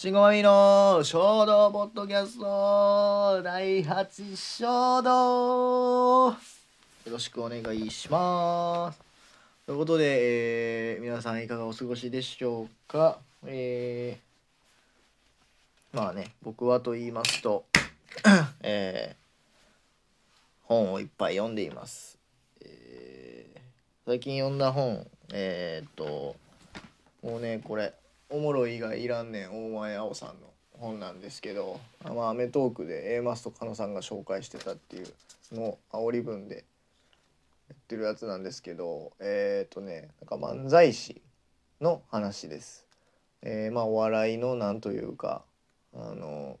しごまみの衝動ポッドキャスト第8衝動よろしくお願いします。ということで、えー皆さんいかがお過ごしでしょうか？えーまあね僕はと言いますとえー本をいっぱい読んでいます、えー最近読んだ本えーっともうねこれおもろい以外いらんねん大前青さんの本なんですけどまあ『アメトーーク』で A マスと狩野さんが紹介してたっていうの煽り文でやってるやつなんですけどえーっとねなんか漫才師の話です。えーまあお笑いのなんというかあの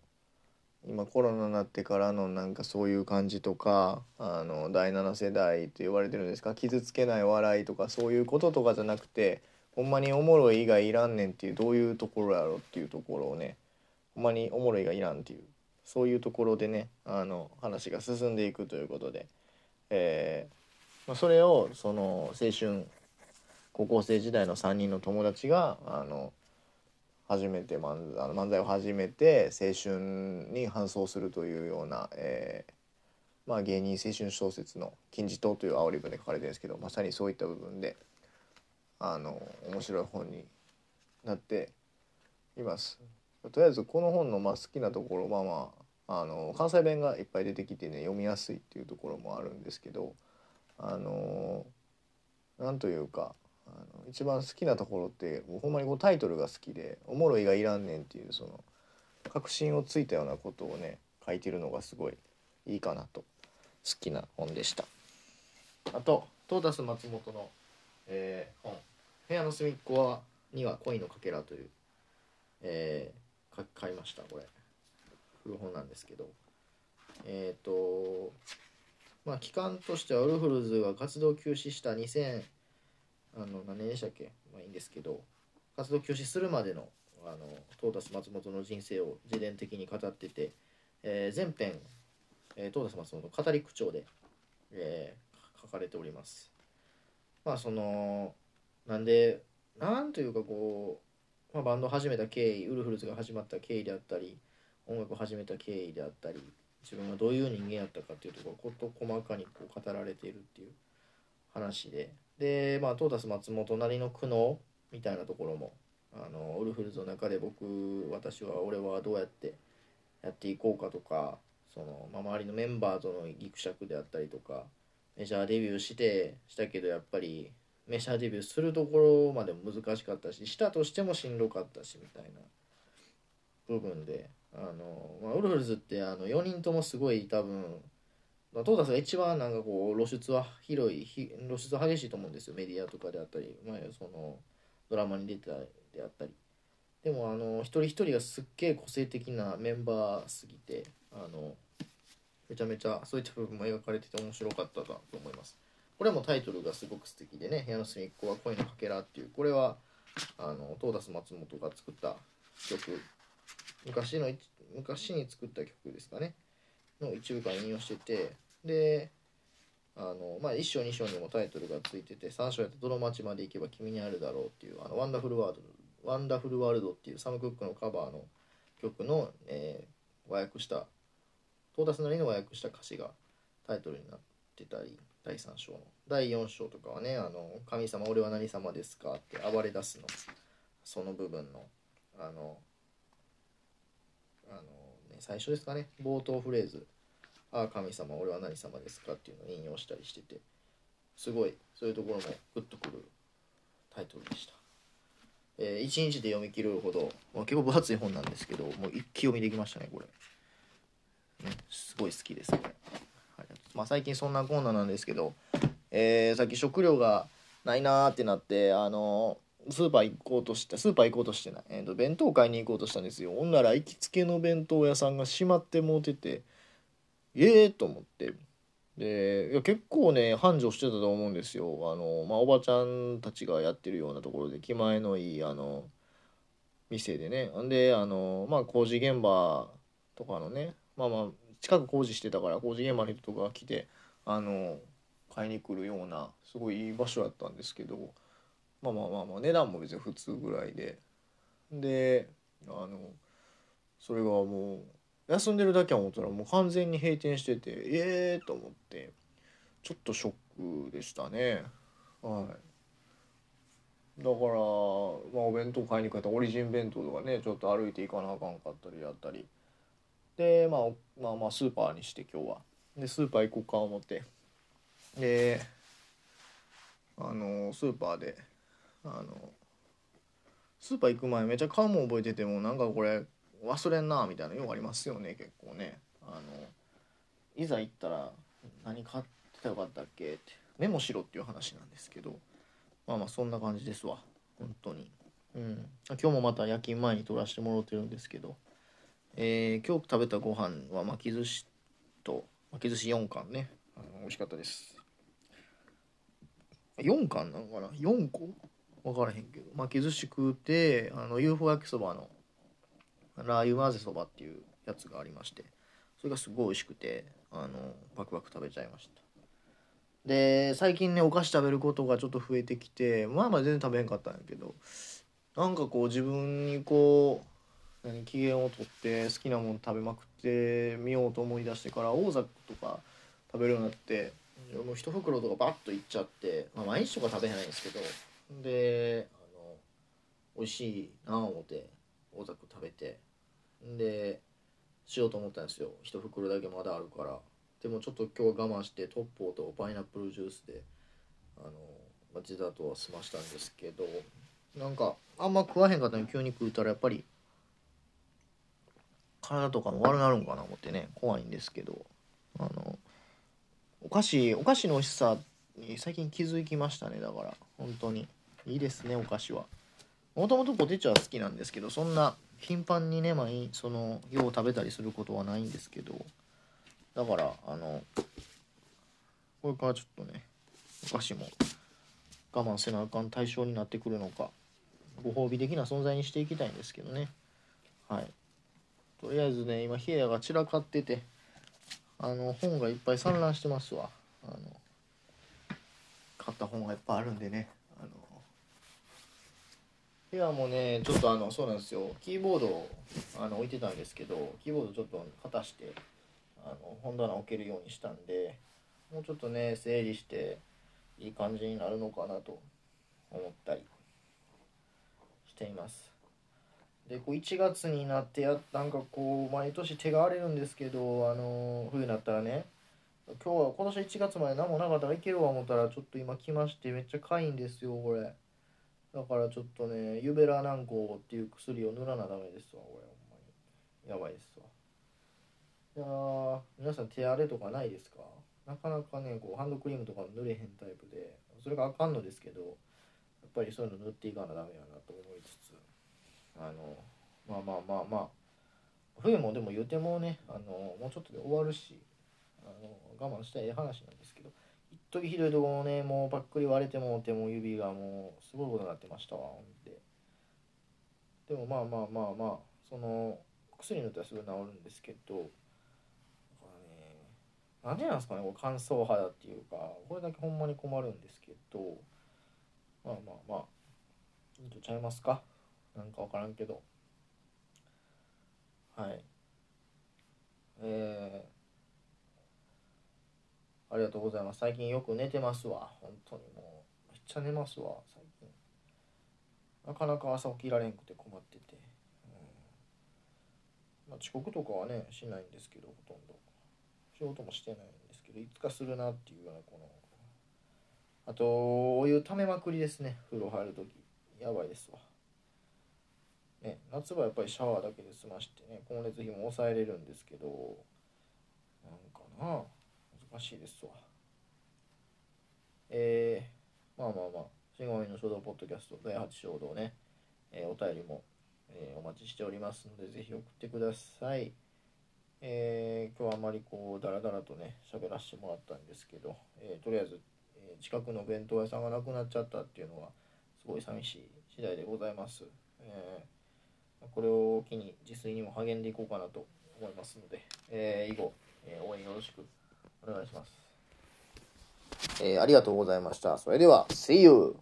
今コロナになってからのなんかそういう感じとかあの第7世代と言われてるんですか？傷つけない笑いとかそういうこととかじゃなくてほんまにおもろい以外いらんねんっていうどういうところやろっていうところをねほんまにおもろいがいらんっていうそういうところでねあの話が進んでいくということで、えーまあ、それをその青春高校生時代の3人の友達があの初めて漫あの漫才を始めて青春に搬送するというような、えーまあ、芸人青春小説の「金字塔」という煽り文で書かれてるんですけどまさにそういった部分であの面白い本になっています。とりあえずこの本のまあ好きなところはまああの関西弁がいっぱい出てきてね読みやすいっていうところもあるんですけどあのなんというかあの一番好きなところってもうほんまにこうタイトルが好きで「おもろいがいらんねん」っていうその確信をついたようなことをね書いてるのがすごいいいかなと好きな本でした。あとトータス松本の、えー本「部屋の隅っこはには恋のかけら」という、えーか買いましたこれ。古本なんですけど。えっ、とまあ期間としてはウルフルズが活動休止した2000あの何年でしたっけ？まあいいんですけど。活動休止するまでのあのトータス松本の人生を自伝的に語ってて、えー全編、えートータス松本語り口調で、えー書かれております。まあそのなんでなんというかこう、まあ、バンド始めた経緯ウルフルズが始まった経緯であったり音楽を始めた経緯であったり自分がどういう人間やったかっていうところこと細かにこう語られているっていう話ででまあトータス松本なりの苦悩みたいなところもあのウルフルズの中で僕私は俺はどうやってやっていこうかとかその、まあ、周りのメンバーとのギクシャクであったりとかメジャーデビューしてしたけどやっぱりメジャーデビューするところまでも難しかったししたとしてもしんどかったしみたいな部分であの、まあ、ウルフルズってあの4人ともすごい多分まあトータスが一番なんかこう露出は広い露出は激しいと思うんですよ。メディアとかであったり、まあ、そのドラマに出てたであったり。でもあの一人一人がすっげえ個性的なメンバーすぎてあのめちゃめちゃそういった部分も描かれてて面白かったと思います。これもタイトルがすごく素敵でね「部屋の隅っこは恋のかけら」っていうこれはあのトータス松本が作った曲。昔の昔に作った曲ですかね。の一部から引用しててであのまあ1章2章にもタイトルがついてて3章やって「どの街まで行けば君に会えるだろう」っていうあの Wonderful World Wonderful World っていうサム・クックのカバーの曲の、えー和訳したトータスなりの和訳した歌詞がタイトルになってたり第3章の第4章とかはね「あの神様俺は何様ですか?」って暴れ出すのその部分のあのあの、ね、最初ですかね冒頭フレーズ「ああ神様俺は何様ですか?」っていうのを引用したりしててすごいそういうところもグッとくるタイトルでした。えー、1日で読み切るほど、まあ、結構分厚い本なんですけどもう一気読みできましたねこれ、ね、すごい好きですこれ、まあ、最近そんなコーナーなんですけど、えーさっき食料がないなーってなってあのースーパー行こうとしてスーパー行こうとしてない、えーと弁当買いに行こうとしたんですよ。ほんなら行きつけの弁当屋さんが閉まってもうててええー、と思って。でいや結構ね繁盛してたと思うんですよ。あの、まあ、おばちゃんたちがやってるようなところで気前のいいあの店でね。んであの、まあ、工事現場とかのねまあまあ近く工事してたから工事現場の人とかが来てあの買いに来るようなすごいいい場所やったんですけどまあまあまあまあ値段も別に普通ぐらいで。であのそれがもう休んでるだけ思ったらもう完全に閉店しててええー、と思ってちょっとショックでしたね。はい。だから、まあ、お弁当買いに行ったオリジン弁当とかねちょっと歩いていかなあかんかったりやったりで、まあ、まあまあスーパーにして今日は。でスーパー行こうか思って。であのスーパーであのスーパー行く前めちゃ買うもん覚えててもなんかこれ忘れんなみたいなようありますよね結構ね。あのいざ行ったら何買ってたよかったっけってメモしろっていう話なんですけど。まあまあそんな感じですわ本当に。うん。今日もまた夜勤前に撮らせてもらってるんですけど。えー、今日食べたご飯は巻き寿司と巻き寿司4貫ね。あの美味しかったです。4貫なのかな？4個？分からへんけど。巻き寿司食うてあの UFO 焼きそばのラー油混ぜそばっていうやつがありまして。それがすごい美味しくてあのバクバク食べちゃいました。で最近ねお菓子食べることがちょっと増えてきてまあまあ全然食べへんかったんやけど。なんかこう自分にこう何機嫌をとって好きなもの食べまくってみようと思い出してから大ザクとか食べるようになってもう一袋とかバッといっちゃって、まあ、毎日とか食べへないんですけどであの美味しいなあ思って大ザク食べてでしようと思ったんですよ。一袋だけまだあるから。でもちょっと今日は我慢してトッポーとパイナップルジュースであの、まあ、ジザートは済ましたんですけどなんかあんま食わへんかったのに急に食うたらやっぱり体とかも悪なるんかな思ってね怖いんですけど。あのお菓子お菓子の美味しさに最近気づきましたねだから。本当に。いいですねお菓子は。もともとポテチは好きなんですけどそんな頻繁にね毎そのよう食べたりすることはないんですけど。だからあのこれからちょっとねお菓子も我慢せなあかん対象になってくるのかご褒美的な存在にしていきたいんですけどね。はい。とりあえずね今部屋が散らかっててあの本がいっぱい散乱してますわ。あの買った本がいっぱいあるんでね。あの部屋もねちょっとあのそうなんですよ。キーボードをあの置いてたんですけどキーボードちょっとかたしてあの本棚置けるようにしたんでもうちょっとね整理していい感じになるのかなと思ったりしています。でこう1月になってやなんかこう毎年手が荒れるんですけどあの冬になったらね。今日は今年1月まで何もなかったらいけるわ思ったらちょっと今来ましてめっちゃかいんですよこれ。だからちょっとねユベラ軟膏っていう薬を塗らなダメですわこれほんまに。やばいですわ。いや皆さん手荒れとかないですか？なかなかねこうハンドクリームとか塗れへんタイプでそれがあかんのですけどやっぱりそういうの塗っていかなダメやなと思いつつ。あのまあまあまあまあ冬もでも言うてもねあのもうちょっとで終わるしあの我慢したらええ話なんですけど一時ひどいとこもねもうパックリ割れてもても指がもうすごいことになってましたわほんで。でもまあまあまあまあその薬塗ったらすぐ治るんですけどなんでなんですかねこれ乾燥肌っていうかこれだけほんまに困るんですけどまあまあまあいいとちゃいますか？なんか分からんけど。はい。えー、ありがとうございます。最近よく寝てますわ。本当にもう。めっちゃ寝ますわ最近。なかなか朝起きられんくて困ってて、うん。まあ、遅刻とかはねしないんですけどほとんど。仕事もしてないんですけどいつかするなっていうようなこの。あとお湯ためまくりですね。風呂入る時。やばいですわ。ね、夏場やっぱりシャワーだけで済ましてね光熱費も抑えれるんですけどなんかな難しいですわ。えー、まあまあまあしごみの書道ポッドキャスト第8章道ね、えー、お便りも、えー、お待ちしておりますのでぜひ送ってください。えー、今日はあまりこうダラダラとね喋らせてもらったんですけど、えー、とりあえず、えー、近くの弁当屋さんがなくなっちゃったっていうのはすごい寂しい次第でございます、えーこれを機に自炊にも励んでいこうかなと思いますので、えー、以後、えー、応援よろしくお願いします。えー、ありがとうございました。それでは、See you!